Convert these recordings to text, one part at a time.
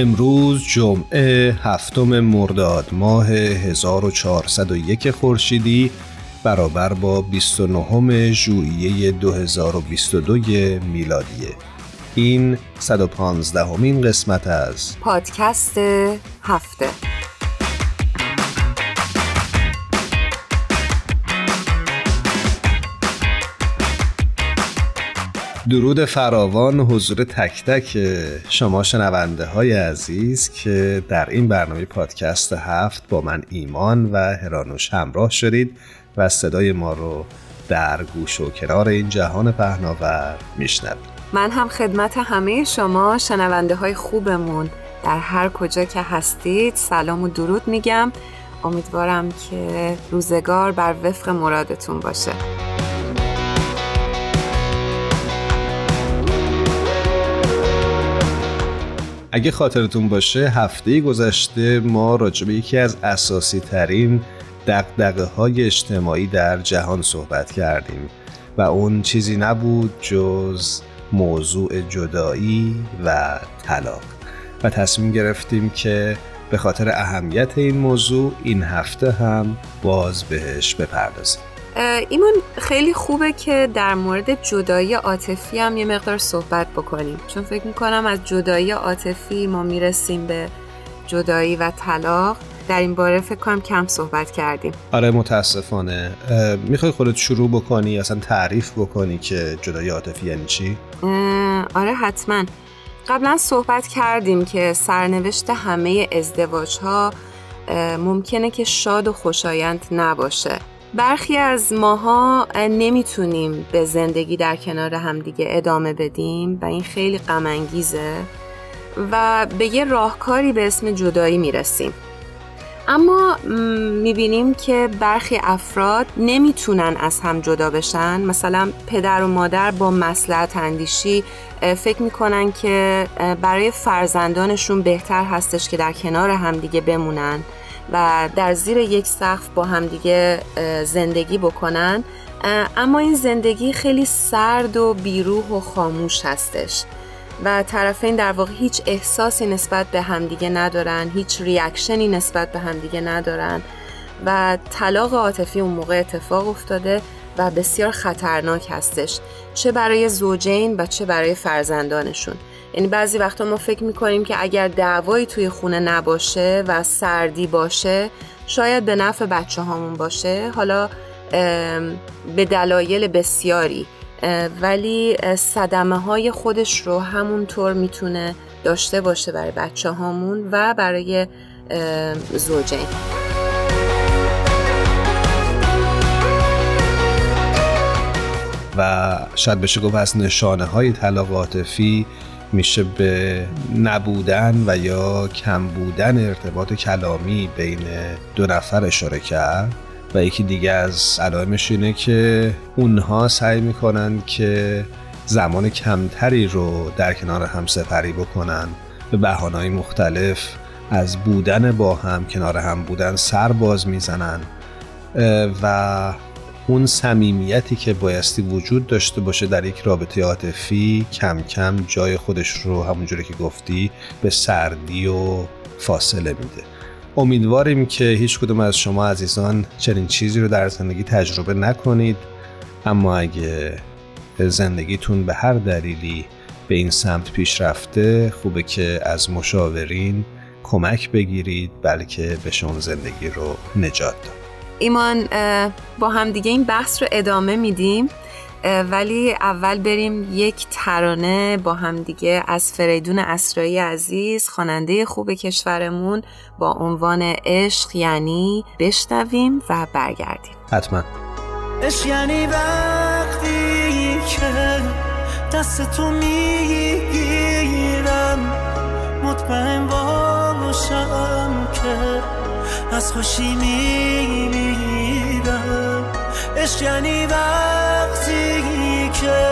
امروز جمعه هفتم مرداد ماه 1401 خورشیدی برابر با 29 ژوئیه 2022 میلادیه این 115 همین قسمت از پادکست هفته. درود فراوان حضور تک تک شما شنونده های عزیز که در این برنامه پادکست هفت با من ایمان و هرانوش همراه شدید و صدای ما رو در گوش و کنار این جهان پهناور میشنوید. من هم خدمت همه شما شنونده های خوبمون در هر کجا که هستید سلام و درود میگم. امیدوارم که روزگار بر وفق مرادتون باشه. اگه خاطرتون باشه هفته گذشته ما راجع به یکی از اساسی ترین دقدقه های اجتماعی در جهان صحبت کردیم و اون چیزی نبود جز موضوع جدایی و طلاق. و تصمیم گرفتیم که به خاطر اهمیت این موضوع این هفته هم باز بهش بپردازیم. ایمان خیلی خوبه که در مورد جدایی عاطفی هم یه مقدار صحبت بکنیم. چون فکر می‌کنم از جدایی عاطفی ما می‌رسیم به جدایی و طلاق. در این باره فکر کنم کم صحبت کردیم. آره متاسفانه. می‌خوای خودت شروع بکنی اصلا تعریف بکنی که جدایی عاطفی یعنی چی؟ آره حتما. قبلا صحبت کردیم که سرنوشت همه ازدواج ها ممکنه که شاد و خوشایند نباشه. برخی از ماها نمی‌تونیم به زندگی در کنار همدیگه ادامه بدیم و این خیلی غمانگیزه و به یه راهکاری به اسم جدایی می‌رسیم. اما می‌بینیم که برخی افراد نمی‌تونن از هم جدا بشن. مثلا پدر و مادر با مسلحت اندیشی فکر می‌کنن که برای فرزندانشون بهتر هستش که در کنار همدیگه بمونن. و در زیر یک سقف با همدیگه زندگی بکنن. اما این زندگی خیلی سرد و بیروح و خاموش هستش و طرفین در واقع هیچ احساسی نسبت به همدیگه ندارن هیچ ریاکشنی نسبت به همدیگه ندارن و طلاق عاطفی اون موقع اتفاق افتاده و بسیار خطرناک هستش چه برای زوجین و چه برای فرزندانشون. یعنی بعضی وقتا ما فکر می‌کنیم که اگر دعوایی توی خونه نباشه و سردی باشه شاید به نفع بچه هامون باشه. حالا به دلایل بسیاری. ولی صدمه های خودش رو همونطور می‌تونه داشته باشه برای بچه هامون و برای زوجین. و شاید بشه گفت از نشانه های طلاق عاطفی میشه به نبودن و یا کم بودن ارتباط کلامی بین دو نفر اشاره کرد و یکی دیگه از علائمش اینه که اونها سعی می‌کنن که زمان کمتری رو در کنار هم سپری بکنن به بهانه‌های مختلف از بودن با هم کنار هم بودن سر باز می‌زنن و اون صمیمیتی که بایستی وجود داشته باشه در یک رابطه عاطفی کم کم جای خودش رو همونجوری که گفتی به سردی و فاصله میده. امیدواریم که هیچ کدوم از شما عزیزان چنین چیزی رو در زندگی تجربه نکنید اما اگه زندگیتون به هر دلیلی به این سمت پیش رفته خوبه که از مشاورین کمک بگیرید بلکه به شما زندگی رو نجات داد. ایمان با هم دیگه این بحث رو ادامه میدیم. ولی اول بریم یک ترانه با هم دیگه از فریدون اسرایی عزیز خواننده خوب کشورمون با عنوان عشق یعنی بشنویم و برگردیم. حتما. عشق یعنی وقتی که دست تو می‌گیرم. مطمئن باشم که از خوشی میمیرم. عشق یعنی وقتی که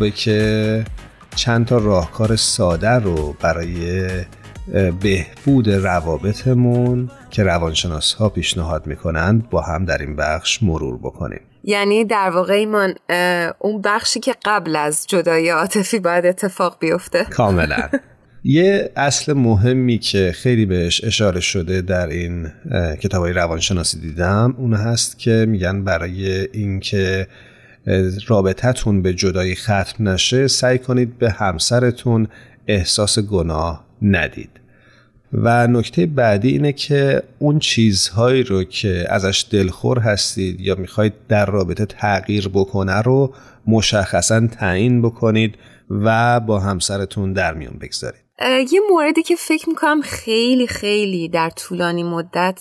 خوبه که چند تا راهکار ساده رو برای بهبود روابطمون که روانشناس ها پیشنهاد می‌کنند با هم در این بخش مرور بکنیم. یعنی در واقع ایمان اون بخشی که قبل از جدایی عاطفی باید اتفاق بیفته؟ کاملا. یه اصل مهمی که خیلی بهش اشاره شده در این کتاب های روانشناسی دیدم اون هست که میگن برای اینکه رابطتون به جدایی ختم نشه سعی کنید به همسرتون احساس گناه ندید. و نکته بعدی اینه که اون چیزهایی رو که ازش دلخور هستید یا می‌خواید در رابطه تغییر بکنه رو مشخصا تعیین بکنید و با همسرتون در میون بگذارید. یه موردی که فکر می‌کنم خیلی خیلی در طولانی مدت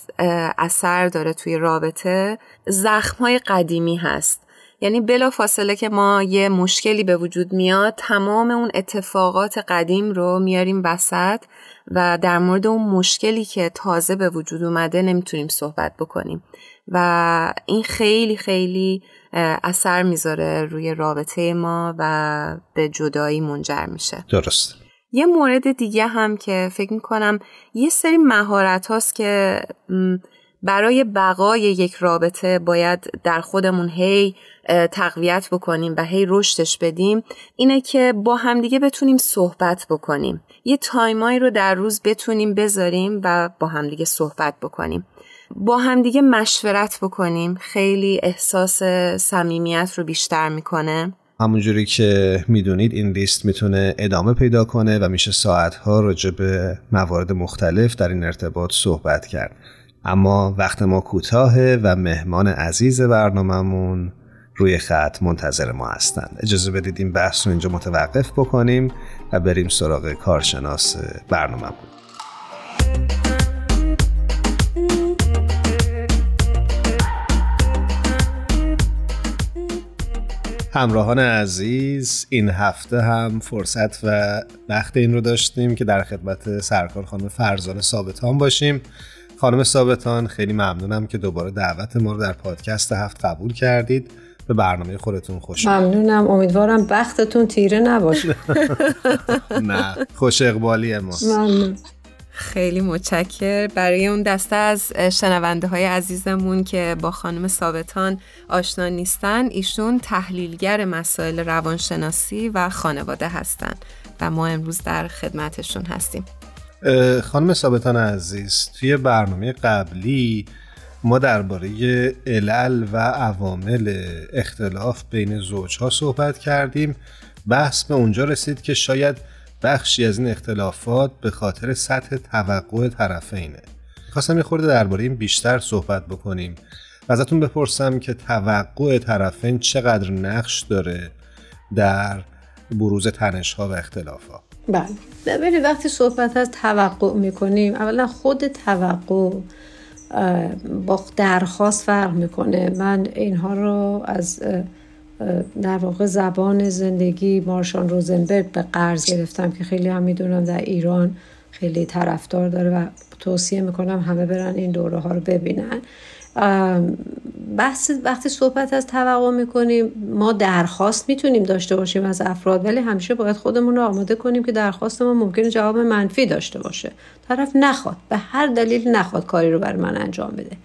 اثر داره توی رابطه زخمهای قدیمی هست. یعنی بلا فاصله که ما یه مشکلی به وجود میاد تمام اون اتفاقات قدیم رو میاریم وسط و در مورد اون مشکلی که تازه به وجود اومده نمی‌تونیم صحبت بکنیم. و این خیلی خیلی اثر می‌ذاره روی رابطه ما و به جدایی منجر میشه. درست یه مورد دیگه هم که فکر می‌کنم یه سری مهارت هاست که برای بقای یک رابطه باید در خودمون هی تقویت بکنیم و هی رشدش بدیم اینه که با همدیگه بتونیم صحبت بکنیم. یه تایمایی رو در روز بتونیم بذاریم و با همدیگه صحبت بکنیم. با همدیگه مشورت بکنیم. خیلی احساس صمیمیت رو بیشتر می‌کنه. همونجوری که می‌دونید این لیست می‌تونه ادامه پیدا کنه و میشه ساعتها راجع به موارد مختلف در این ارتباط صحبت کرد. اما وقت ما کوتاهه و مهمان عزیز برنامهمون روی خط منتظر ما هستند. اجازه بدید این بحث رو اینجا متوقف بکنیم و بریم سراغ کارشناس برنامهمون. همراهان عزیز این هفته هم فرصت و وقت این رو داشتیم که در خدمت سرکار خانم فرزان ثابتان باشیم. خانم ثابتان خیلی ممنونم که دوباره دعوت ما رو در پادکست هفت قبول کردید. به برنامه خودتون خوش ممنونم. امیدوارم بختتون تیره نباشه. نه خوش اقبالی ما. ممنون. خیلی متشکر برای اون دسته از شنونده های عزیزمون که با خانم ثابتان آشنا نیستن ایشون تحلیلگر مسائل روانشناسی و خانواده هستند و ما امروز در خدمتشون هستیم. خانم ثابتان عزیز توی برنامه قبلی ما درباره علل و عوامل اختلاف بین زوجها صحبت کردیم. بحث به اونجا رسید که شاید بخشی از این اختلافات به خاطر سطح توقع طرفینه. خواستم یه خورده درباره این بیشتر صحبت بکنیم. و ازتون بپرسم که توقع طرفین چقدر نقش داره در بروز تنش ها و اختلاف ها بله. ببینید وقتی صحبت از توقع می‌کنیم اولا خود توقع با درخواست فرق می‌کنه. من اینها رو از در واقع زبان زندگی مارشان روزنبرگ به قرض گرفتم که خیلی هم می‌دونم در ایران خیلی طرفدار داره و توصیه می‌کنم همه برن این دوره ها رو ببینن. بحث وقتی صحبت از توقع می‌کنیم ما درخواست می‌تونیم داشته باشیم از افراد ولی همیشه باید خودمون رو آماده کنیم که درخواست ما ممکنه جواب منفی داشته باشه. طرف نخواد به هر دلیل نخواد کاری رو بر من انجام بده.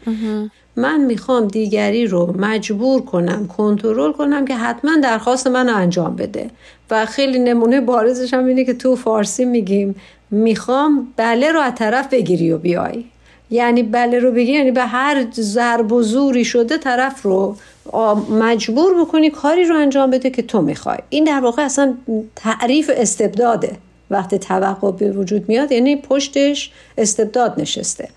من می‌خوام دیگری رو مجبور کنم کنترل کنم که حتما درخواست من رو انجام بده. و خیلی نمونه بارزش هم اینه که تو فارسی میگیم می‌خوام بله رو از طرف بگیری و بیای. یعنی بله رو بگی یعنی به هر ضرب و زوری شده طرف رو مجبور بکنی کاری رو انجام بده که تو می‌خوای. این در واقع اصلا تعریف استبداده. وقتی توقع به وجود میاد یعنی پشتش استبداد نشسته.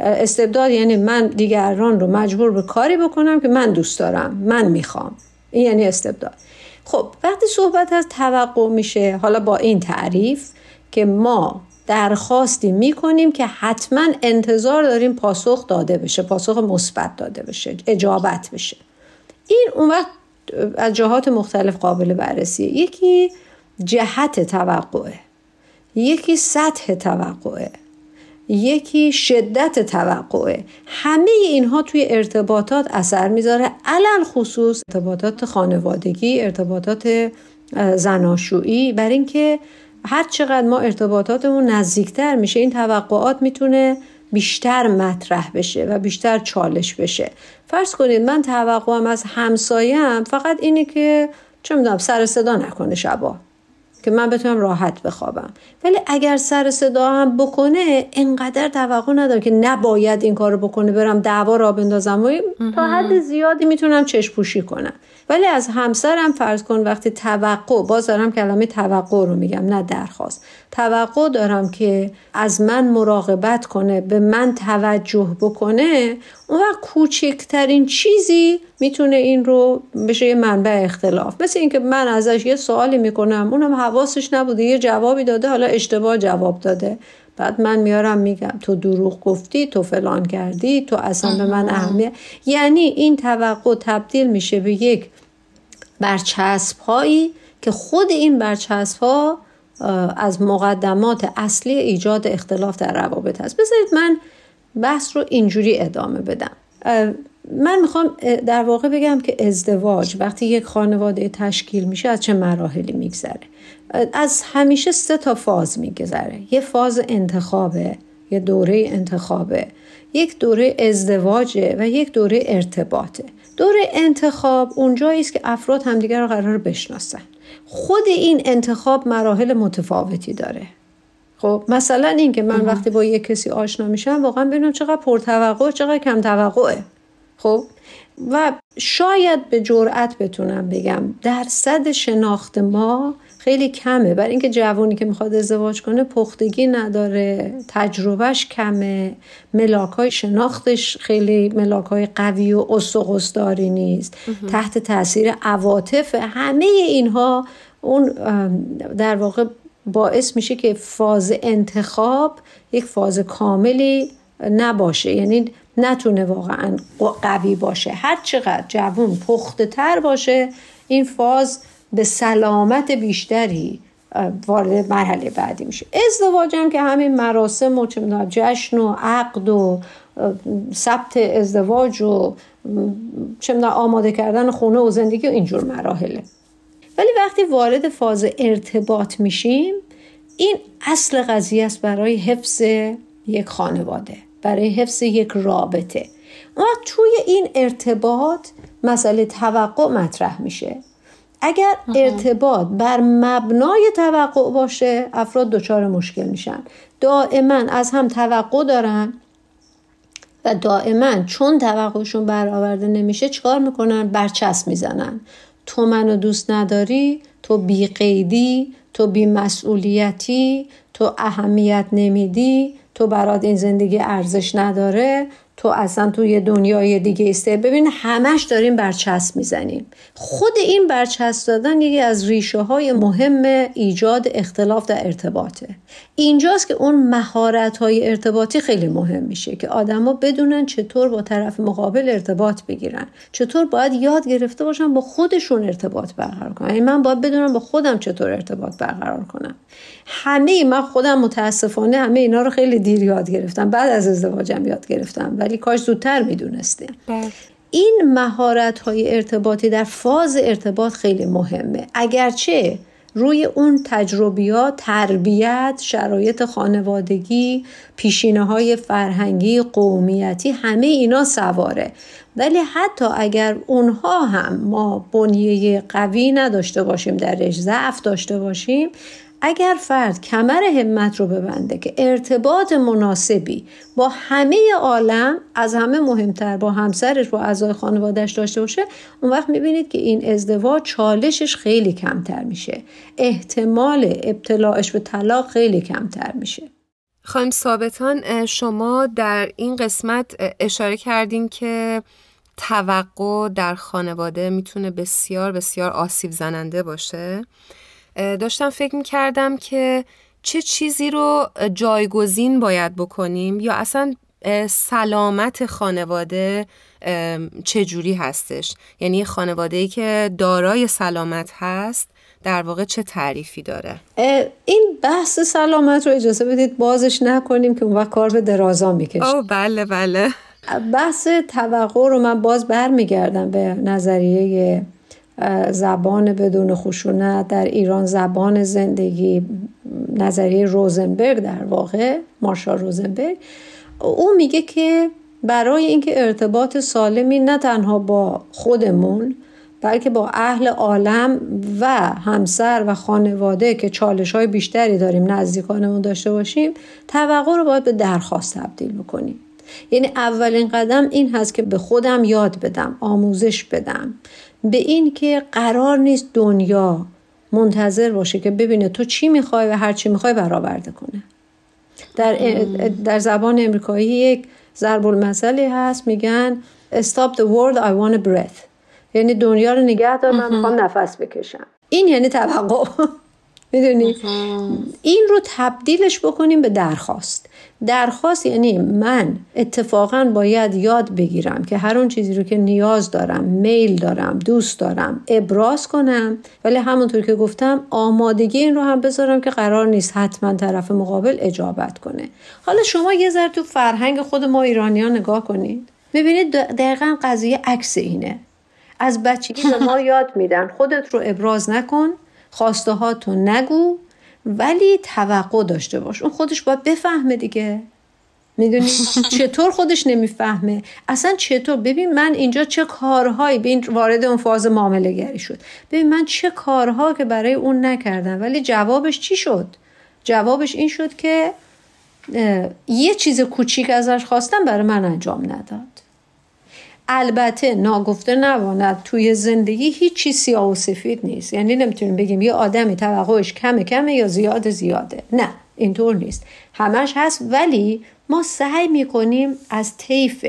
استبداد یعنی من دیگران رو مجبور به کاری بکنم که من دوست دارم من می‌خوام. این یعنی استبداد. خب وقتی صحبت از توقع میشه حالا با این تعریف که ما درخواستی می‌کنیم که حتما انتظار داریم پاسخ داده بشه پاسخ مثبت داده بشه اجابت بشه. این اون وقت از جهات مختلف قابل بررسیه. یکی جهت توقعه یکی سطح توقعه یکی شدت توقعه. همه اینها توی ارتباطات اثر می‌ذاره علل خصوص ارتباطات خانوادگی ارتباطات زناشویی. بر اینکه هر چقدر ما ارتباطاتمون نزدیکتر میشه این توقعات می‌تونه بیشتر مطرح بشه و بیشتر چالش بشه. فرض کنید من توقعم از همسایم فقط اینه که چه می‌دونم سر صدا نکنه شبا که من بتونم راحت بخوابم. ولی اگر سر صدا هم بکنه انقدر توقع ندارم که نباید این کار رو بکنه برم دعوا را بندازم. و تا حد زیادی می‌تونم چشم پوشی کنم. ولی از همسرم فرض کن وقتی توقع باز دارم کلمه توقع رو میگم نه درخواست. توقع دارم که از من مراقبت کنه به من توجه بکنه اون وقت کوچکترین چیزی می‌تونه این رو بشه یه منبع اختلاف. مثل اینکه من ازش یه سوالی می‌کنم اونم حواسش نبوده یه جوابی داده حالا اشتباه جواب داده. بعد من میارم میگم تو دروغ گفتی تو فلان کردی تو اصلا به من اهمیت یعنی این توقع تبدیل میشه به یک برچسب هایی که خود این برچسب ها از مقدمات اصلی ایجاد اختلاف در روابط هست. بذارید من بحث رو اینجوری ادامه بدم. من می‌خوام در واقع بگم که ازدواج وقتی یک خانواده تشکیل میشه از چه مراحلی میگذره؟ از همیشه سه تا فاز میگذره. یه فاز انتخابه یه دوره انتخابه. یک دوره ازدواجه و یک دوره ارتباطه. دوره انتخاب اونجایی است که افراد همدیگر رو قرار بشناسن. خود این انتخاب مراحل متفاوتی داره. خب مثلا این که من وقتی با یک کسی آشنا میشم واقعا ببینم چقدر پرتوقع چقدر کم توقعه. خب؟ و شاید به جرأت بتونم بگم درصد شناخت ما خیلی کمه. برای اینکه جوانی که می‌خواد ازدواج کنه پختگی نداره تجربهش کمه. ملاک های شناختش خیلی ملاک های قوی و استقصداری نیست. تحت تاثیر عواطف همه اینها اون در واقع باعث میشه که فاز انتخاب یک فاز کاملی نباشه. یعنی نتونه واقعا قوی باشه. هر چقدر جوون پخته تر باشه این فاز به سلامت بیشتری وارد مرحله بعدی میشه. ازدواج هم که همین مراسم و جشن و عقد و ثبت ازدواج و چه آماده کردن خونه و زندگی و اینجور مراحله. ولی وقتی وارد فاز ارتباط میشیم این اصل قضیه است برای حفظ یک خانواده برای حفظ یک رابطه. اما توی این ارتباط مسئله توقع مطرح میشه. اگر ارتباط بر مبنای توقع باشه افراد دچار مشکل میشن. دائما از هم توقع دارن و دائما چون توقعشون برآورده نمیشه چیکار می‌کنن؟ برچسب می‌زنن. تو منو دوست نداری تو بیقیدی تو بیمسئولیتی تو اهمیت نمیدی تو برات این زندگی ارزش نداره تو اصلا توی دنیای دیگه استه ببین همش داریم برچسب می‌زنیم. خود این برچسب دادن یکی از ریشه های مهم ایجاد اختلاف در ارتباطه. اینجاست که اون مهارت های ارتباطی خیلی مهم میشه که آدما بدونن چطور با طرف مقابل ارتباط بگیرن. چطور باید یاد گرفته باشن با خودشون ارتباط برقرار کنن. یعنی من باید بدونم با خودم چطور ارتباط برقرار کنم. همه من خودم متاسفانه همه اینا رو خیلی دیر یاد گرفتم. بعد از ازدواجم یاد گرفتم. ولی کاش زودتر می‌دونستیم بله. این مهارت های ارتباطی در فاز ارتباط خیلی مهمه. اگرچه روی اون تجربیات تربیت شرایط خانوادگی پیشینه های فرهنگی قومیتی همه اینا سواره. ولی حتی اگر اونها هم ما بنیه قوی نداشته باشیم درش ضعف داشته باشیم اگر فرد کمر همت رو ببنده که ارتباط مناسبی با همه عالم از همه مهمتر با همسرش با اعضای خانوادهش داشته باشه اون وقت می‌بینید که این ازدواج چالشش خیلی کمتر میشه. احتمال ابتلاعش به طلاق خیلی کمتر میشه. خانم ثابتان شما در این قسمت اشاره کردین که توقع در خانواده می‌تونه بسیار بسیار آسیب زننده باشه. داشتم فکر می‌کردم که چه چیزی رو جایگزین باید بکنیم یا اصلا سلامت خانواده چه جوری هستش؟ یعنی خانواده ای که دارای سلامت هست در واقع چه تعریفی داره؟ این بحث سلامت رو اجازه بدید بازش نکنیم که اون وقت کار به درازا می‌کشه. او بله بله. بحث توقع رو من باز برمیگردم به نظریه زبان بدون خشونت در ایران زبان زندگی نظریه روزنبرگ در واقع مارشال روزنبرگ او میگه که برای اینکه ارتباط سالمی نه تنها با خودمون بلکه با اهل عالم و همسر و خانواده که چالش های بیشتری داریم نزدیکانمون داشته باشیم توقع رو باید به درخواست تبدیل بکنیم. یعنی اولین قدم این هست که به خودم یاد بدم آموزش بدم. به این که قرار نیست دنیا منتظر باشه که ببینه تو چی می‌خوای و هر چی می‌خوای برآورده کنه. در, در زبان امریکایی یک ضرب المثلی هست میگن stop the world I want a breath. یعنی دنیا رو نگه دار من می‌خوام نفس بکشم. این یعنی توقع. می‌دونی؟ این رو تبدیلش بکنیم به درخواست. درخواست یعنی من اتفاقا باید یاد بگیرم که هر اون چیزی رو که نیاز دارم میل دارم دوست دارم ابراز کنم. ولی همونطور که گفتم آمادگی این رو هم بذارم که قرار نیست حتما طرف مقابل اجابت کنه. حالا شما یه ذره تو فرهنگ خود ما ایرانیان نگاه کنید. ببینید دقیقا قضیه عکس اینه. از بچگی به ما یاد میدن. خودت رو ابراز نکن خواسته تو نگو. ولی توقع داشته باش. اون خودش باید بفهمه دیگه. می‌دونی؟ چطور خودش نمی‌فهمه؟ اصلا چطور؟ ببین من اینجا چه کارهایی بین وارد اون فاز معامله گری شد. ببین من چه کارها که برای اون نکردم. ولی جوابش چی شد؟ جوابش این شد که یه چیز کوچیک ازش خواستم برای من انجام نداد. البته ناگفته نواند توی زندگی هیچی سیاه و سفید نیست. یعنی نمی‌تونیم بگیم یه آدمی توقعش کمه کمه یا زیاد زیاده. نه اینطور نیست. همش هست ولی ما سعی می‌کنیم از طیف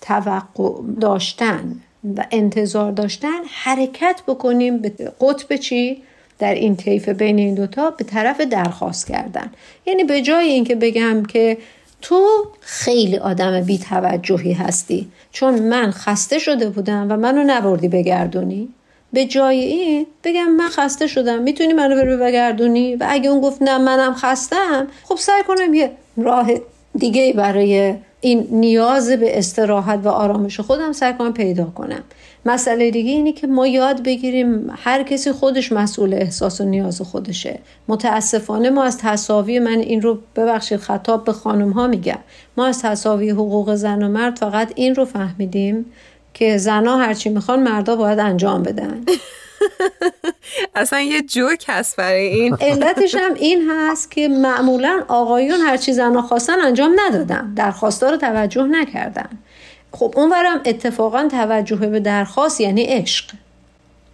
توقع داشتن و انتظار داشتن حرکت بکنیم به قطب چی؟ در این طیف بین این دوتا به طرف درخواست کردن. یعنی به جای اینکه بگم که تو خیلی آدم بی توجهی هستی. چون من خسته شده بودم و منو نبردی بگردونی. به جای این بگم من خسته شدم. می‌تونی منو بری بگردونی؟ و اگه اون گفت نه منم خستم خب سعی کنم یه راه دیگه برای این نیاز به استراحت و آرامش خودم سعی کنم پیدا کنم. مسئله دیگه اینه که ما یاد بگیریم هر کسی خودش مسئول احساس و نیاز خودشه. متاسفانه ما از تصاوی من این رو ببخشید خطاب به خانم ها میگم. ما از تصاوی حقوق زن و مرد فقط این رو فهمیدیم که زنها هرچی می‌خوان مردا باید انجام بدن. اصلا یه جوک هست برای این. علتش هم این هست که معمولا آقایون هرچی زنها خواستن انجام ندادن. درخواستها رو توجه نکردن. خب اونورم اتفاقا توجه به درخواست یعنی عشق.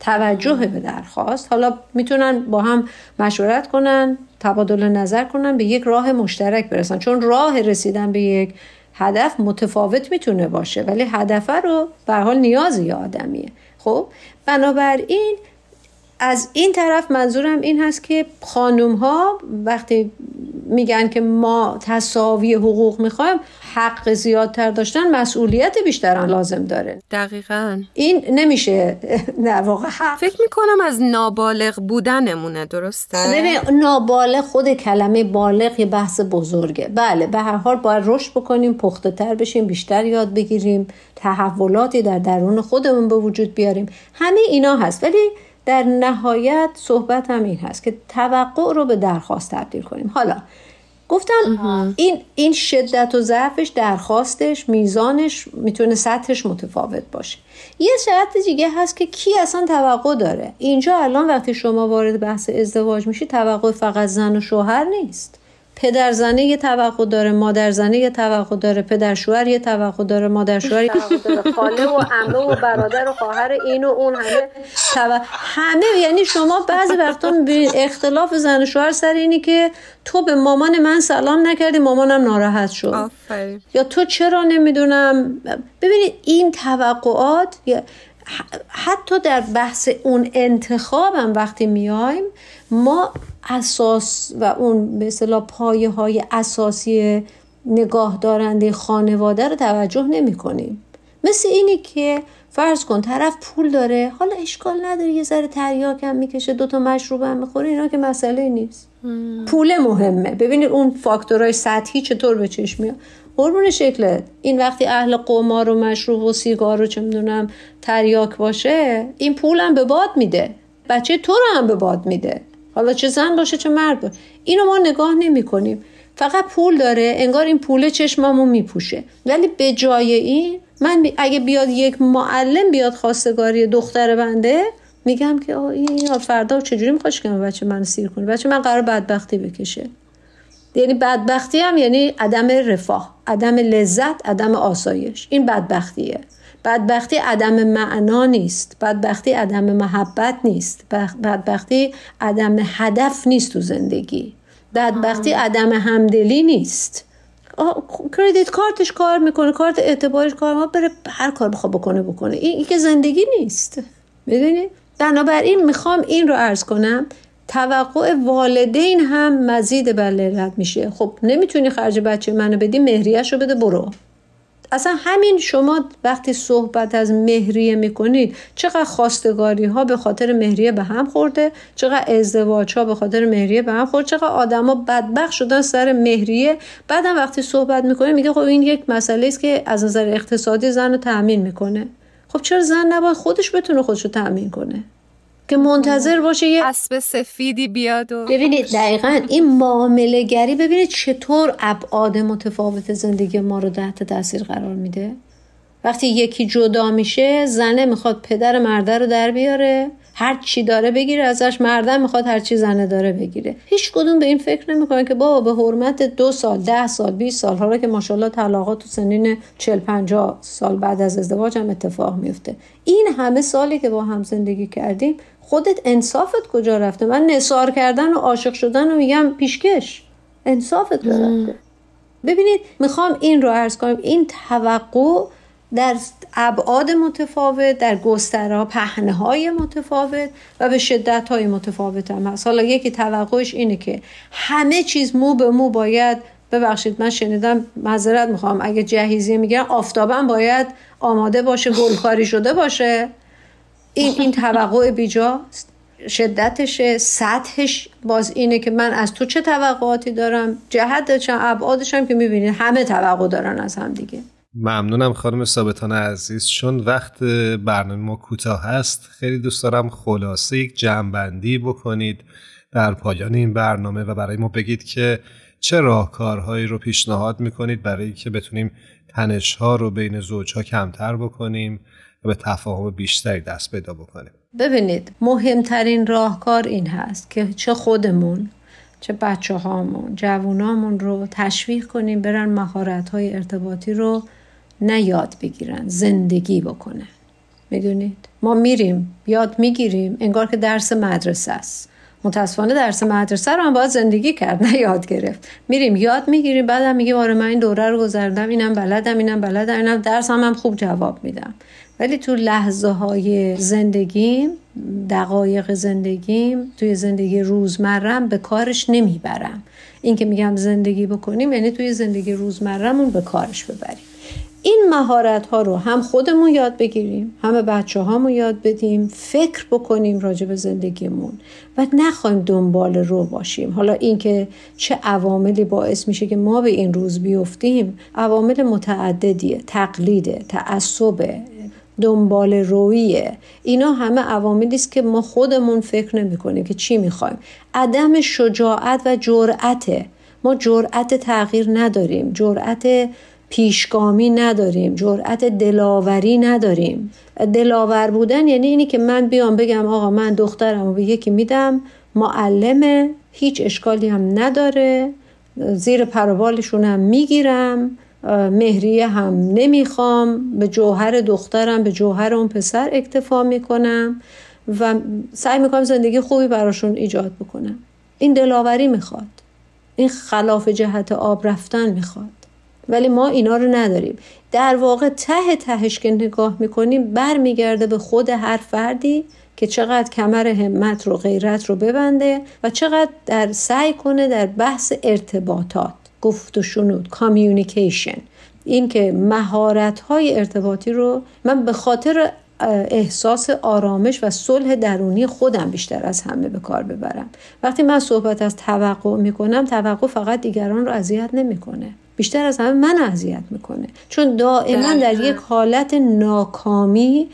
توجه به درخواست. حالا می‌تونن با هم مشورت کنن تبادل نظر کنن به یک راه مشترک برسن. چون راه رسیدن به یک هدف متفاوت می‌تونه باشه ولی هدف رو به حال نیاز یه آدمیه. خب بنابراین از این طرف منظورم این هست که خانوم ها وقتی میگن که ما تساوی حقوق می‌خوایم حق زیادتر داشتن مسئولیت بیشتر لازم داره. دقیقا. این نمیشه. در واقع حق فکر می‌کنم از نابالغ بودنمونه درسته؟ ببین نابالغ خود کلمه بالغ یه بحث بزرگه. بله به هر حال باید رشد بکنیم پخته تر بشیم بیشتر یاد بگیریم تحولاتی در درون خودمون به وجود بیاریم. همه اینا هست. ولی در نهایت صحبت هم این هست که توقع رو به درخواست تبدیل کنیم. حالا گفتم این این شدت و ضعفش درخواستش میزانش می‌تونه سطحش متفاوت باشه. یه شرط دیگه هست که کی اصلا توقع داره. اینجا الان وقتی شما وارد بحث ازدواج میشی توقع فقط زن و شوهر نیست. پدر زنه یه توقع داره مادر زنه یه توقع داره پدر شوهر یه توقع داره مادر شوهر یه توقع داره. خاله و عمه و برادر و خواهر این و اون همه. تو... همه یعنی شما بعضی وقتا اختلاف زن و شوهر سر اینی که تو به مامان من سلام نکردی مامانم ناراحت شد. آفرین. یا تو چرا نمی‌دونم؟ ببینید این توقعات حتی در بحث اون انتخابم وقتی میایم ما اساس و اون به اصطلاح پایه های اساسی نگاه دارنده خانواده رو توجه نمی کنیم مثل اینی که فرض کن طرف پول داره حالا اشکال نداره یه ذره تریاک هم می‌کشه دوتا مشروب هم می‌خوره اینا که مسئله نیست. پول مهمه. ببینید اون فاکتورهای سطحی چطور به چشم میاد. قربون شکلت. این وقتی اهل قمار و مشروب و سیگار و چه می‌دونم تریاک باشه این پولم به باد میده. بچه تو رو هم به باد میده. حالا چه زن باشه چه مرد باشه. اینو ما نگاه نمی کنیم. فقط پول داره انگار این پول چشممو میپوشه. ولی به جای این من اگه بیاد یک معلم بیاد خواستگاری دختر بنده میگم که این فردا چجوری میخواش که بچه من سیر کنه؟ بچه من قرار بدبختی بکشه. یعنی بدبختی هم یعنی عدم رفاه عدم لذت عدم آسایش. این بدبختیه. بدبختی عدم معنا نیست. بدبختی عدم محبت نیست. بدبختی عدم هدف نیست تو زندگی. بدبختی عدم همدلی نیست. کردیت کارتش کار می‌کنه کارت اعتبارش کار ما بره هر کار بخواد بکنه بکنه. این, این که زندگی نیست. می‌دونی؟ بنابراین می‌خوام این رو عرض کنم. توقع والدین هم مزید بر میشه. خب نمی‌تونی خرج بچه منو بدی مهریش رو بده برو. اصلا همین شما وقتی صحبت از مهریه می‌کنید چقدر خواستگاری ها به خاطر مهریه به هم خورده چقدر ازدواج ها به خاطر مهریه به هم خورده چقدر آدما بدبخت شدن سر مهریه. بعدم وقتی صحبت می‌کنه میگه خب این یک مسئله است که از نظر اقتصادی زن رو تأمین می‌کنه. خب چرا زن نباید خودش بتونه خودش رو تأمین کنه؟ که منتظر باشه یه اسب سفیدی بیاد و ببینید دقیقا این معامله گری ببینید چطور ابعاد متفاوت زندگی ما رو تحت تاثیر قرار میده. وقتی یکی جدا میشه زنه می‌خواد پدر مرده رو در بیاره هر چی داره بگیره ازش مردم می‌خواد هر چی زنه داره بگیره. هیچ کدوم به این فکر نمی‌کنه که بابا به حرمت دو سال ده سال 20 سال حالا که ماشاءالله طلاقات تو سنین 40 50 سال بعد از ازدواج هم اتفاق میفته این همه سالی که با هم زندگی کردیم خودت انصافت کجا رفته؟ من نصار کردن و عاشق شدن و میگم پیشکش. انصافت رفته؟ ببینید می‌خوام این رو عرض کنم. این توقع در ابعاد متفاوت در گستره پهنه های متفاوت و به شدت های متفاوت هم هست. حالا یکی توقعش اینه که همه چیز مو به مو باید ببخشید من شنیدم معذرت می‌خوام اگه جهیزی میگن آفتابم باید آماده باشه گلکاری شده باشه. این این توقع بیجاست شدتش سطحش باز اینه که من از تو چه توقعاتی دارم؟ جهت چه ابعادش هم که می‌بینید همه توقع دارن از هم دیگه. ممنونم خانم ثابتان عزیز چون وقت برنامه ما کوتاه هست خیلی دوست دارم خلاصه یک جمعبندی بکنید در پایان این برنامه و برای ما بگید که چه راهکارهایی رو پیشنهاد می‌کنید برای که بتونیم تنشها رو بین زوجها کمتر بکنیم. به تفاهم بیشتری دست پیدا بکنیم. ببینید مهمترین راهکار این هست که چه خودمون چه بچه هامون جوونامون رو تشویق کنیم برن مهارت های ارتباطی رو نه یاد بگیرن زندگی بکنه می‌دونید؟ ما میریم یاد می‌گیریم انگار که درس مدرسه است. متاسفانه درس مدرسه رو هم باید زندگی کرد نه یاد گرفت. میریم یاد می‌گیریم بعدم میگیم آره من این دوره رو گذردم اینم بلدم اینم بلدم اینم درس هم, هم خوب جواب میدم. ولی تو لحظه های زندگیم دقایق زندگیم توی زندگی روزمرم به کارش نمی‌برم. این که میگم زندگی بکنیم یعنی توی زندگی روزمرمون به کارش ببریم. این مهارت ها رو هم خودمون یاد بگیریم همه بچه هامون یاد بدیم فکر بکنیم راجع به زندگیمون و نخوایم دنبال رو باشیم. حالا اینکه چه عواملی باعث میشه که ما به این روز بیفتیم عوامل متعددیه تقلیده تعصبه دنبال رویه اینا همه عواملی است که ما خودمون فکر نمی کنیم که چی می‌خوایم. عدم شجاعت و جرأته. ما جرأت تغییر نداریم. جرأت پیشگامی نداریم. جرأت دلاوری نداریم. دلاور بودن یعنی اینی که من بیام بگم آقا من دخترم و به یکی میدم معلمه هیچ اشکالی هم نداره. زیر پروبالشون می‌گیرم. مهریه هم نمی‌خوام به جوهر دخترم به جوهر اون پسر اکتفا می‌کنم و سعی می‌کنم زندگی خوبی براشون ایجاد بکنم. این دلاوری می‌خواد. این خلاف جهت آب رفتن می‌خواد. ولی ما اینا رو نداریم. در واقع ته تهش که نگاه می‌کنیم برمیگرده به خود هر فردی که چقدر کمر همت رو غیرت رو ببنده و چقدر در سعی کنه در بحث ارتباطات گفت و شنود کامیونیکیشن این که مهارت های ارتباطی رو من به خاطر احساس آرامش و صلح درونی خودم بیشتر از همه به کار ببرم. وقتی من صحبت از توقع می‌کنم توقع فقط دیگران رو اذیت نمی‌کنه. بیشتر از همه من اذیت می‌کنه. چون دائما در یک حالت ناکامی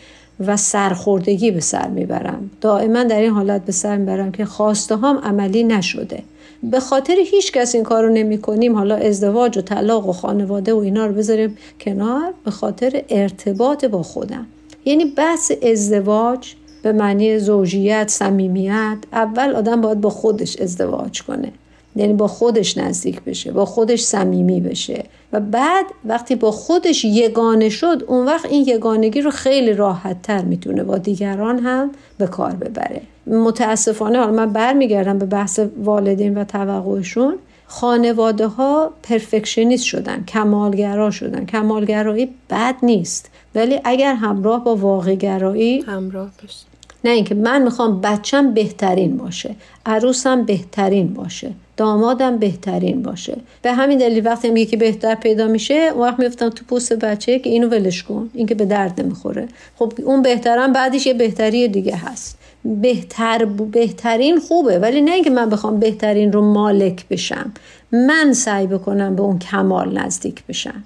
و سرخوردگی به سر می‌برم. دائما در این حالت به سر می‌برم که خواسته هم عملی نشده. به خاطر هیچ کس این کار رو نمی کنیم حالا ازدواج و طلاق و خانواده و اینا رو بذاریم کنار به خاطر ارتباط با خودم. یعنی بحث ازدواج به معنی زوجیت صمیمیت اول آدم باید با خودش ازدواج کنه. یعنی با خودش نزدیک بشه با خودش صمیمی بشه. و بعد وقتی با خودش یگانه شد اون وقت این یگانگی رو خیلی راحت تر می‌تونه با دیگران هم به کار ببره. متاسفانه حالا من برمیگردم به بحث والدین و توقعشون خانواده ها پرفکشنیست شدن کمالگرا شدن. کمالگرایی بد نیست. ولی اگر همراه با واقعگرایی همراه بشه نه اینکه من می‌خوام بچم بهترین باشه عروسم بهترین باشه دامادم بهترین باشه. به همین دلیل وقتی میگه که بهتر پیدا میشه اون وقت میفتم تو پوست بچه که اینو ولش کن این که به درد نمی‌خوره. خب اون بهترم بعدش یه بهتری دیگه هست. بهتر بهترین خوبه. ولی نه اینکه من بخوام بهترین رو مالک بشم. من سعی بکنم به اون کمال نزدیک بشم.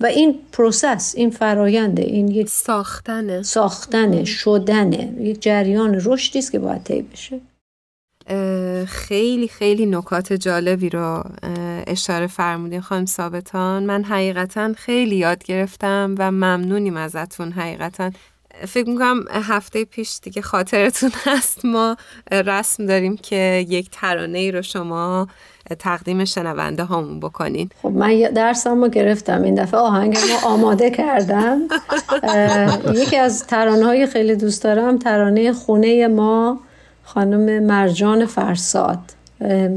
و این پروسس این فراینده این یک ساختنه ساختنه شدنه یک جریان رشدی است که باید طی بشه. خیلی خیلی نکات جالبی رو اشاره فرمودین خانم ثابتان. من حقیقتا خیلی یاد گرفتم و ممنونیم ازتون حقیقتا. فکر می‌کنم هفته پیش دیگه خاطرتون هست. ما رسم داریم که یک ترانه ای رو شما تقدیم شنونده هامون بکنین. خب من درسم رو گرفتم. این دفعه آهنگ رو آماده کردم یکی از ترانه های خیلی دوست دارم ترانه خونه ما خانم مرجان فرساد.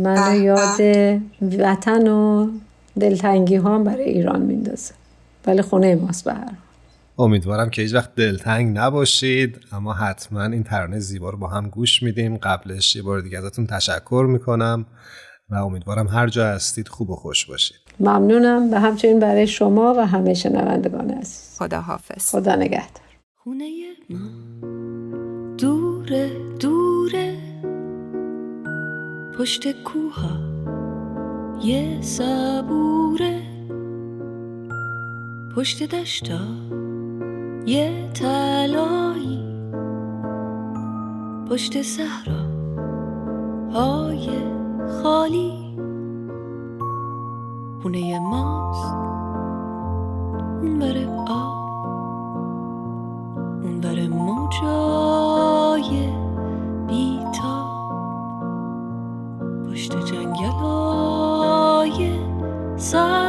من یاد وطن و دلتنگی ها برای ایران میندازه. ولی خونه ماست به هر امیدوارم که هیچ وقت دلتنگ نباشید اما حتما این ترانه زیبا رو با هم گوش میدیم. قبلش یه بار دیگه ازتون تشکر می‌کنم و امیدوارم هر جا هستید خوب و خوش باشید. ممنونم و همچنین برای شما و همه شنوندگان عزیز. خدا حافظ خدا نگهدار. خونه ما دوره دوره پشت کوها یه صبوره پشت دشتا یه تلایی پشت صحرا های خالی. خونه ماست. اون بره آب. اون بره موجای بیتا. پشت جنگل های صرفه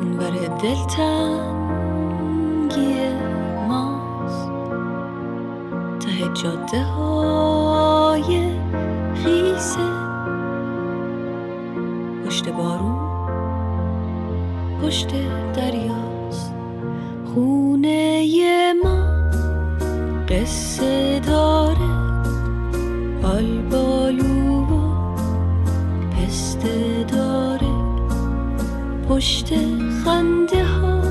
اونور دلتنگی ماست. ته جاده های خیسه. پشت بارون پشت دریاست. خونه ما قصه داره. آلبالو و پسته داره. پشت خنده ها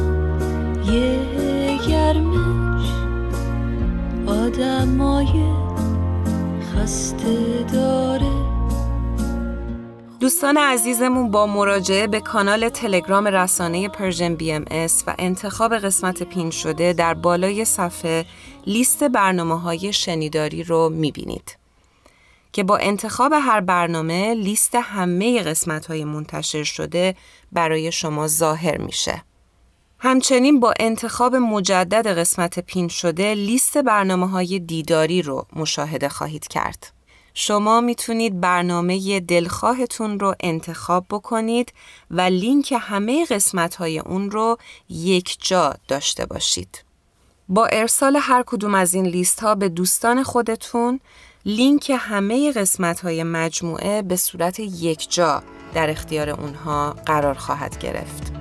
یه گرمش. آدمای خسته داره. دوستان عزیزمون با مراجعه به کانال تلگرام رسانه Persian BMS و انتخاب قسمت pin شده در بالای صفحه لیست برنامه های شنیداری رو می‌بینید. که با انتخاب هر برنامه لیست همه قسمت های منتشر شده برای شما ظاهر میشه. همچنین با انتخاب مجدد قسمت پین شده لیست برنامه های دیداری رو مشاهده خواهید کرد. شما می‌تونید برنامه دلخواهتون رو انتخاب بکنید و لینک همه قسمت های اون رو یک جا داشته باشید. با ارسال هر کدوم از این لیست ها به دوستان خودتون لینک همه قسمت های مجموعه به صورت یک جا در اختیار اونها قرار خواهد گرفت.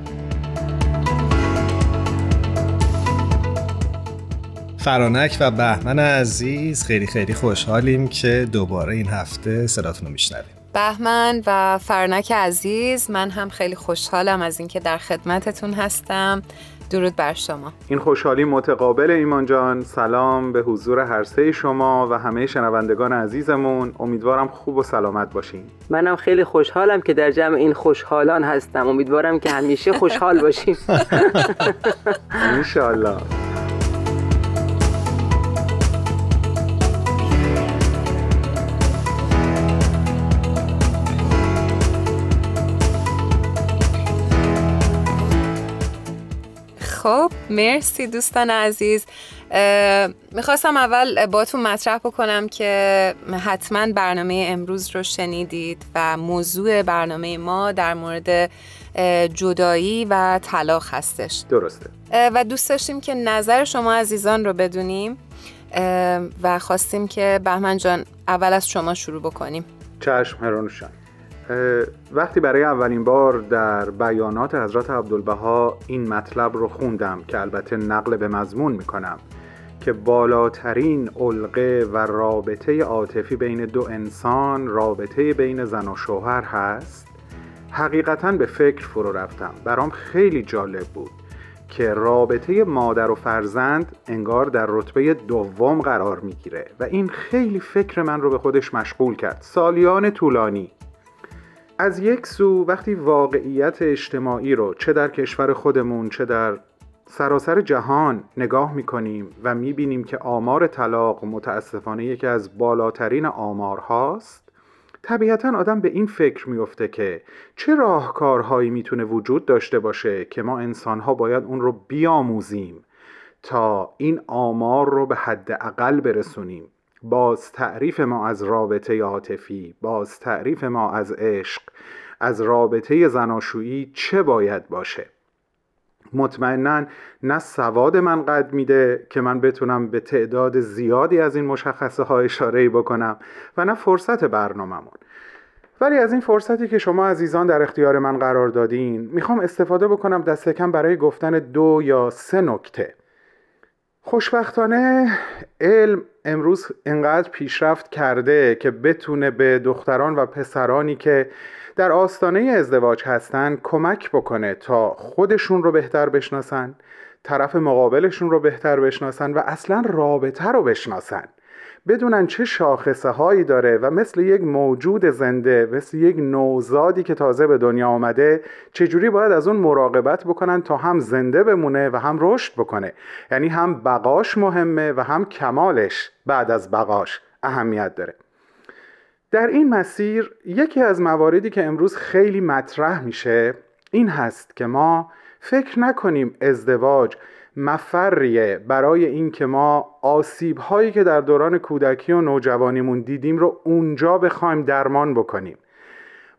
فرانک و بهمن عزیز خیلی خیلی خوشحالیم که دوباره این هفته صداتون رو میشنویم بهمن و فرنک عزیز من هم خیلی خوشحالم از اینکه در خدمتتون هستم درود بر شما. این خوشحالی متقابل ایمان جان. سلام به حضور هر سه شما و همه شنوندگان عزیزمون. امیدوارم خوب و سلامت باشین. منم خیلی خوشحالم که در جمع این خوشحالان هستم. امیدوارم که همیشه خوشحال باشیم انشالله خب مرسی دوستان عزیز. می‌خواستم اول باتون مطرح بکنم که حتما برنامه امروز رو شنیدید و موضوع برنامه ما در مورد جدایی و طلاق هستش. درسته. و دوست داشتیم که نظر شما عزیزان رو بدونیم و خواستیم که بهمن جان اول از شما شروع بکنیم. چشم هرانوشن وقتی برای اولین بار در بیانات حضرت عبدالبها این مطلب رو خوندم که البته نقل به مضمون می‌کنم که بالاترین علقه و رابطه عاطفی بین دو انسان رابطه بین زن و شوهر هست حقیقتا به فکر فرو رفتم. برام خیلی جالب بود که رابطه مادر و فرزند انگار در رتبه دوم قرار می‌گیره و این خیلی فکر من رو به خودش مشغول کرد. سالیان طولانی. از یک سو وقتی واقعیت اجتماعی رو چه در کشور خودمون چه در سراسر جهان نگاه می‌کنیم و می‌بینیم که آمار طلاق متاسفانه یکی از بالاترین آمار هاست طبیعتا آدم به این فکر میفته که چه راهکارهایی می‌تونه وجود داشته باشه که ما انسانها باید اون رو بیاموزیم تا این آمار رو به حد اقل برسونیم. باز تعریف ما از رابطه عاطفی باز تعریف ما از عشق از رابطه زناشویی چه باید باشه؟ مطمئنا نه سواد من قد میده که من بتونم به تعداد زیادی از این مشخصه ها اشاره بکنم و نه فرصت برنامهمون. ولی از این فرصتی که شما عزیزان در اختیار من قرار دادین می‌خوام استفاده بکنم دست کم برای گفتن دو یا سه نکته. خوشبختانه علم امروز انقدر پیشرفت کرده که بتونه به دختران و پسرانی که در آستانه ازدواج هستن کمک بکنه تا خودشون رو بهتر بشناسن طرف مقابلشون رو بهتر بشناسن و اصلا رابطه رو بشناسن. بدونن چه شاخصه هایی داره و مثل یک موجود زنده مثل یک نوزادی که تازه به دنیا آمده چجوری باید از اون مراقبت بکنن تا هم زنده بمونه و هم رشد بکنه. یعنی هم بقاش مهمه و هم کمالش بعد از بقاش اهمیت داره. در این مسیر یکی از مواردی که امروز خیلی مطرح میشه این هست که ما فکر نکنیم ازدواج مفریه برای اینکه ما آسیب هایی که در دوران کودکی و نوجوانیمون دیدیم رو اونجا بخوایم درمان بکنیم.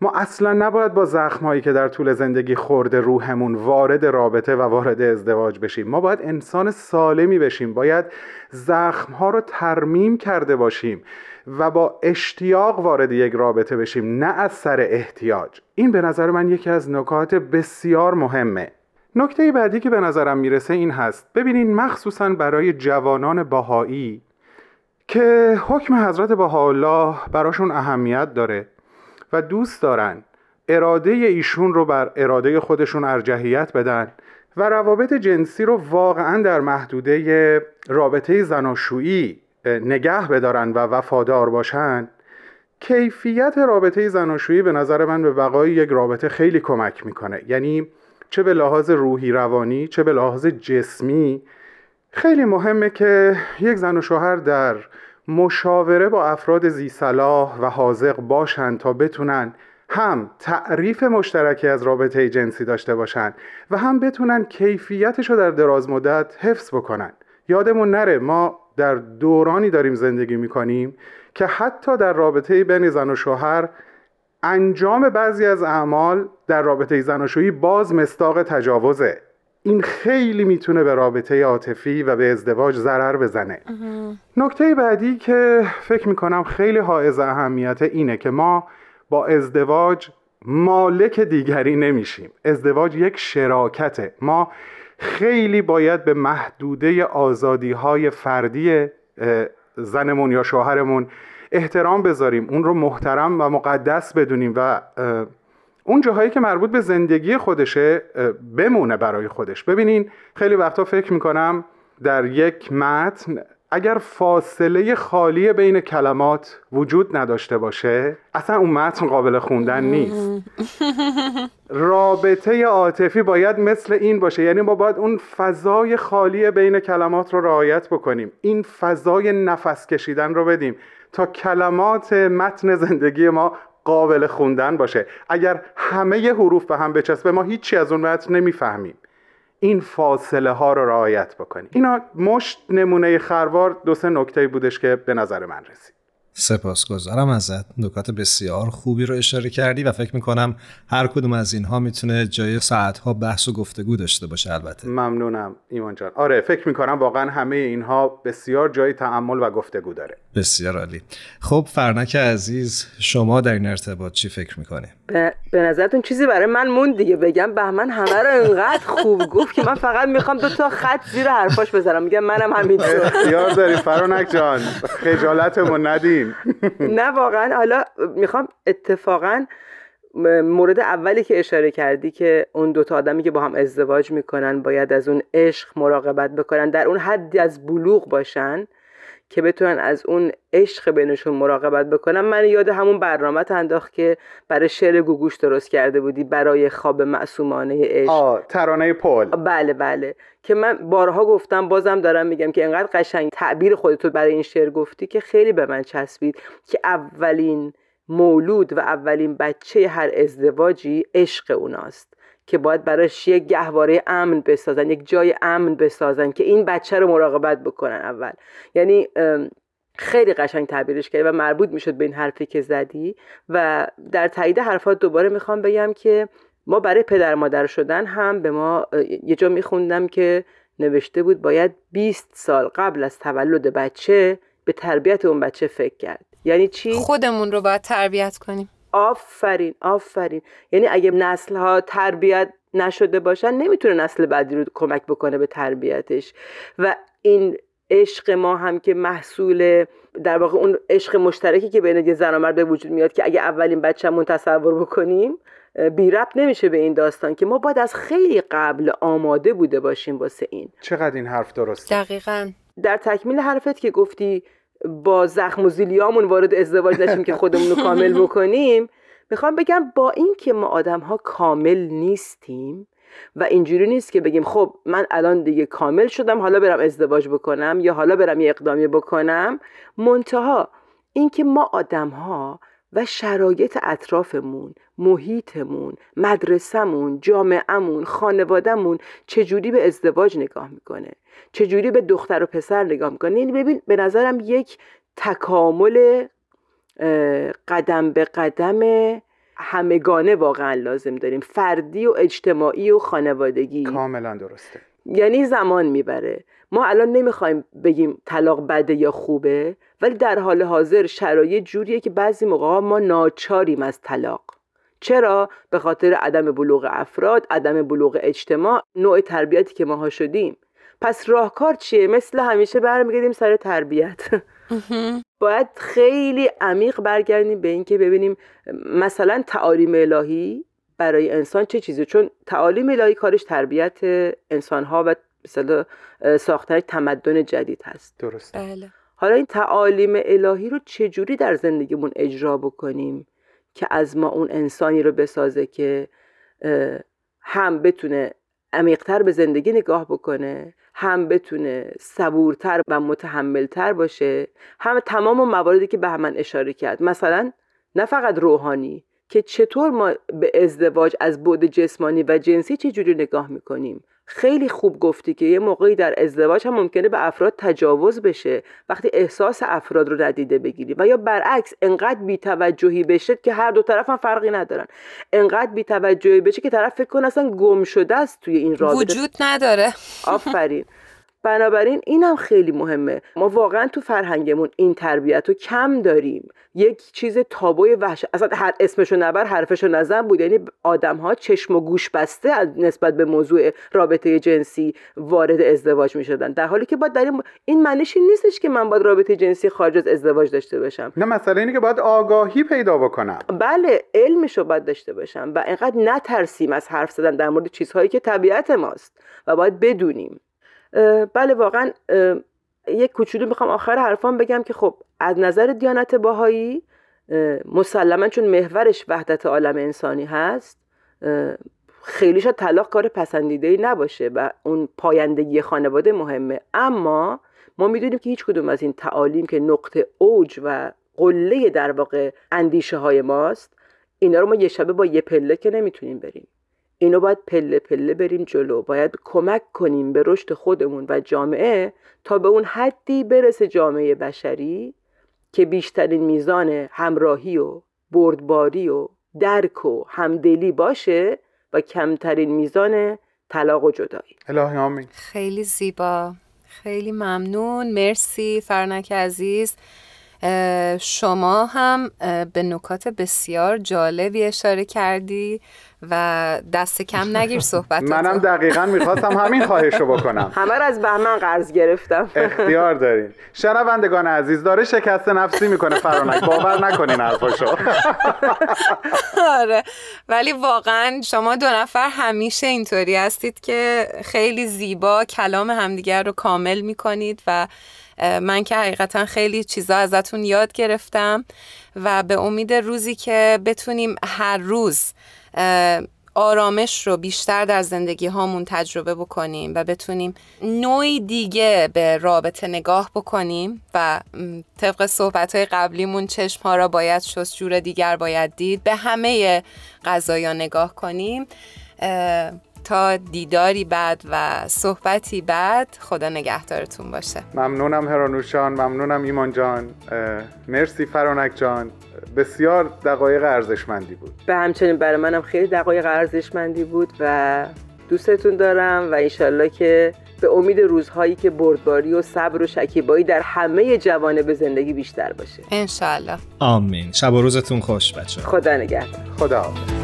ما اصلا نباید با زخم هایی که در طول زندگی خورده روحمون وارد رابطه و وارد ازدواج بشیم. ما باید انسان سالمی بشیم. باید زخم ها رو ترمیم کرده باشیم و با اشتیاق وارد یک رابطه بشیم نه از سر احتیاج. این به نظر من یکی از نکات بسیار مهمه. نکته بعدی که به نظرم می‌رسه این هست. ببینین مخصوصا برای جوانان باهایی که حکم حضرت بهاءالله براشون اهمیت داره و دوست دارن اراده ایشون رو بر اراده خودشون ارجحیت بدن و روابط جنسی رو واقعا در محدوده رابطه زناشویی نگه بدارن و وفادار باشن کیفیت رابطه زناشویی به نظر من به بقای یک رابطه خیلی کمک می‌کنه. یعنی چه به لحاظ روحی روانی چه به لحاظ جسمی. خیلی مهمه که یک زن و شوهر در مشاوره با افراد زی صلاح و حاضق باشند تا بتونن هم تعریف مشترکی از رابطه جنسی داشته باشند و هم بتونن کیفیتش رو در دراز مدت حفظ بکنن. یادمون نره ما در دورانی داریم زندگی می‌کنیم که حتی در رابطه بین زن و شوهر انجام بعضی از اعمال در رابطه زناشویی باز مستاق تجاوزه. این خیلی می‌تونه به رابطه عاطفی و به ازدواج ضرر بزنه. نکته بعدی که فکر می‌کنم خیلی حائز اهمیت اینه که ما با ازدواج مالک دیگری نمیشیم. ازدواج یک شراکته. ما خیلی باید به محدوده آزادی های فردی زنمون یا شوهرمون احترام بذاریم. اون رو محترم و مقدس بدونیم و اون جاهایی که مربوط به زندگی خودشه بمونه برای خودش. ببینین خیلی وقتا فکر می‌کنم در یک متن اگر فاصله خالی بین کلمات وجود نداشته باشه اصلا اون متن قابل خوندن نیست. رابطه عاطفی باید مثل این باشه. یعنی ما باید اون فضای خالی بین کلمات رو رعایت بکنیم. این فضای نفس کشیدن رو بدیم. تا کلمات متن زندگی ما قابل خوندن باشه. اگر همه حروف به هم بچسبه ما هیچی از اون متن نمی‌فهمیم. این فاصله ها رو رعایت بکنیم. اینا مشت نمونه خروار دو سه نکته بودش که به نظر من رسید. سپاسگزارم ازت. نکات بسیار خوبی رو اشاره کردی و فکر می‌کنم هر کدوم از اینها می‌تونه جای ساعتها بحث و گفتگو داشته باشه البته. ممنونم ایمان جان. آره فکر می‌کنم واقعا همه اینها بسیار جای تعمل و گفتگو داره. بسیار عالی. خب فرنک عزیز شما در این ارتباط چی فکر می‌کنی؟ به, به نظرتون چیزی برای من موند دیگه؟ بگم بهمن همه رو انقدر خوب گفت که من فقط می‌خوام دو تا خط زیر حرفاش بذارم میگم منم همینطور اختیار داری فرانک جان. خجالتمون ندیم. نه واقعا. حالا می‌خوام اتفاقا مورد اولی که اشاره کردی که اون دوتا آدمی که با هم ازدواج می‌کنن باید از اون عشق مراقبت بکنن در اون حدی از بلوغ باشن. که بتونن از اون عشق بینشون مراقبت بکنن. من یاد همون برنامه انداخت که برای شعر گوگوش درست کرده بودی برای خواب معصومانه عشق. آه ترانه پل. بله بله. که من بارها گفتم بازم دارم میگم که انقدر قشنگ تعبیر خودتو برای این شعر گفتی که خیلی به من چسبید که اولین مولود و اولین بچه هر ازدواجی عشق اوناست. که باید براش یک گهواره امن بسازن یک جای امن بسازن که این بچه رو مراقبت بکنن اول. یعنی خیلی قشنگ تعبیرش کردی و مربوط می‌شد به این حرفی که زدی و در تایید حرفات دوباره می‌خوام بگم که ما برای پدر مادر شدن هم به ما یه جا میخوندم که نوشته بود باید 20 سال قبل از تولد بچه به تربیت اون بچه فکر کرد. یعنی چی؟ خودمون رو باید تربیت کنیم. آفرین آفرین. یعنی اگه نسل ها تربیت نشده باشن نمی‌تونه نسل بعدی رو کمک بکنه به تربیتش. و این عشق ما هم که محصول در واقع اون عشق مشترکی که بین یه زن و مرد به وجود میاد که اگه اولین بچه‌مون تصور بکنیم بی ربط نمیشه به این داستان که ما باید از خیلی قبل آماده بوده باشیم واسه این. چقدر این حرف درست دقیقا. در تکمیل حرفت که گفتی با زخم و زیلیامون وارد ازدواج نشیم که خودمون رو کامل بکنیم. می‌خوام بگم با این که ما آدم ها کامل نیستیم و اینجوری نیست که بگیم خب من الان دیگه کامل شدم حالا برم ازدواج بکنم یا حالا برم یه اقدامی بکنم. منتها اینکه ما آدم ها و شرایط اطرافمون محیطمون مدرسهمون جامعهمون خانوادهمون چجوری به ازدواج نگاه می‌کنه؟ چجوری به دختر و پسر نگاه می‌کنه؟ یعنی ببین به نظرم یک تکامل قدم به قدم همگانه واقعا لازم داریم. فردی و اجتماعی و خانوادگی. کاملا درسته. یعنی زمان می‌بره. ما الان نمی‌خوایم بگیم طلاق بده یا خوبه ولی در حال حاضر شرایط جوریه که بعضی موقع ما ناچاریم از طلاق. چرا؟ به خاطر عدم بلوغ افراد عدم بلوغ اجتماع نوع تربیتی که ماها شدیم. پس راهکار چیه؟ مثل همیشه برمیگردیم سر تربیت. باید خیلی عمیق برگردیم به اینکه ببینیم مثلا تعالیم الهی برای انسان چه چیزی؟ چون تعالیم الهی کارش تربیت انسان ها و مثلا ساختن تمدن جدید هست. درست بله. حالا این تعالیم الهی رو چجوری در زندگیمون اجرا بکنیم که از ما اون انسانی رو بسازه که هم بتونه عمیقتر به زندگی نگاه بکنه هم بتونه صبورتر و متحملتر باشه هم تمام مواردی که به من اشاره کرد. مثلا نه فقط روحانی که چطور ما به ازدواج از بعد جسمانی و جنسی چجوری نگاه می‌کنیم؟ خیلی خوب گفتی که یه موقعی در ازدواج هم ممکنه به افراد تجاوز بشه وقتی احساس افراد رو ندیده بگیری و یا برعکس انقدر بیتوجهی بشه که هر دو طرف هم فرقی ندارن. انقدر بیتوجهی بشه که طرف فکر کنه اصلا گم شده است توی این رابطه. وجود نداره. آفرین. بنابراین این هم خیلی مهمه. ما واقعا تو فرهنگمون این تربیت رو کم داریم. یک چیز تابوی وحش اصلا هر اسمشو نبر حرفشو نزن بود. یعنی آدم ها چشم و گوش بسته نسبت به موضوع رابطه جنسی وارد ازدواج می شدن در حالی که باید در این, معنیش این نیستش که من باید رابطه جنسی خارج از ازدواج داشته باشم. نه مثلا اینه که باید آگاهی پیدا بکنم. بله علمشو باید داشته باشم و اینقدر نترسیم از حرف زدن در مورد چیزهایی که طبیعت ماست و باید بدونیم. بله واقعا یک کوچولو می‌خوام آخر حرفان بگم که خب از نظر دیانت باهایی مسلما چون محورش وحدت عالم انسانی هست خیلی شاید طلاق کار پسندیده ای نباشه و اون پایندگی خانواده مهمه. اما ما می‌دونیم که هیچ کدوم از این تعالیم که نقطه اوج و قله در واقع اندیشه های ماست اینا رو ما یه شبه با یه پله که نمی‌تونیم بریم. اینو باید پله پله بریم جلو. باید کمک کنیم به رشد خودمون و جامعه تا به اون حدی برسه جامعه بشری که بیشترین میزان همراهی و بردباری و درک و همدلی باشه و کمترین میزان طلاق و جدایی. الهی آمین. خیلی زیبا. خیلی ممنون. مرسی فرنک عزیز. شما هم به نکات بسیار جالبی اشاره کردی. و دست کم نگیر صحبت منم دقیقا می‌خواستم همین خواهش رو بکنم. همه رو از بهمن قرض گرفتم. اختیار دارین. شنوندگان عزیز داره شکست نفسی می‌کنه فرانک. باور نکنین حرفاشو. آره. ولی واقعا شما دو نفر همیشه اینطوری هستید که خیلی زیبا کلام همدیگر رو کامل می‌کنید و من که حقیقتا خیلی چیزا ازتون یاد گرفتم و به امید روزی که بتونیم هر روز آرامش رو بیشتر در زندگی هامون تجربه بکنیم و بتونیم نوعی دیگه به رابطه نگاه بکنیم و طبق صحبت های قبلیمون چشم ها را باید شست جور دیگر باید دید به همه قضایا نگاه کنیم. تا دیداری بعد و صحبتی بعد خدا نگهدارتون باشه. ممنونم هرانوشان ممنونم ایمان جان. مرسی فرانک جان. بسیار دقایق ارزشمندی بود. به همچنین برای منم خیلی دقایق ارزشمندی بود و دوستتون دارم و انشالله که به امید روزهایی که بردباری و صبر و شکیبایی در همه جوانب زندگی بیشتر باشه. انشالله. آمین. شب و روزتون خوش بچه خدا نگهدار. خدا حافظ.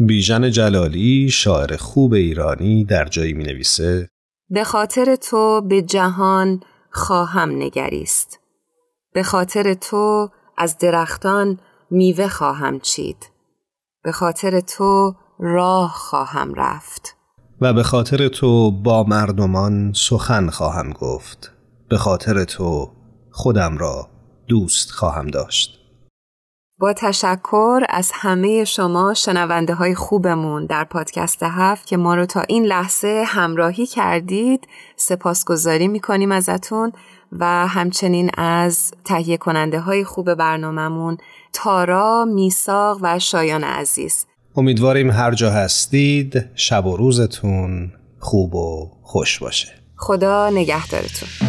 بیژن جلالی شاعر خوب ایرانی در جایی می نویسه به خاطر تو به جهان خواهم نگریست. به خاطر تو از درختان میوه خواهم چید. به خاطر تو راه خواهم رفت. و به خاطر تو با مردمان سخن خواهم گفت. به خاطر تو خودم را دوست خواهم داشت. با تشکر از همه شما شنونده های خوبمون در پادکست هفت که ما رو تا این لحظه همراهی کردید سپاسگزاری می‌کنیم ازتون و همچنین از تهیه کننده های خوب برنامهمون تارا، میساق و شایان عزیز. امیدواریم هر جا هستید شب و روزتون خوب و خوش باشه. خدا نگهدارتون.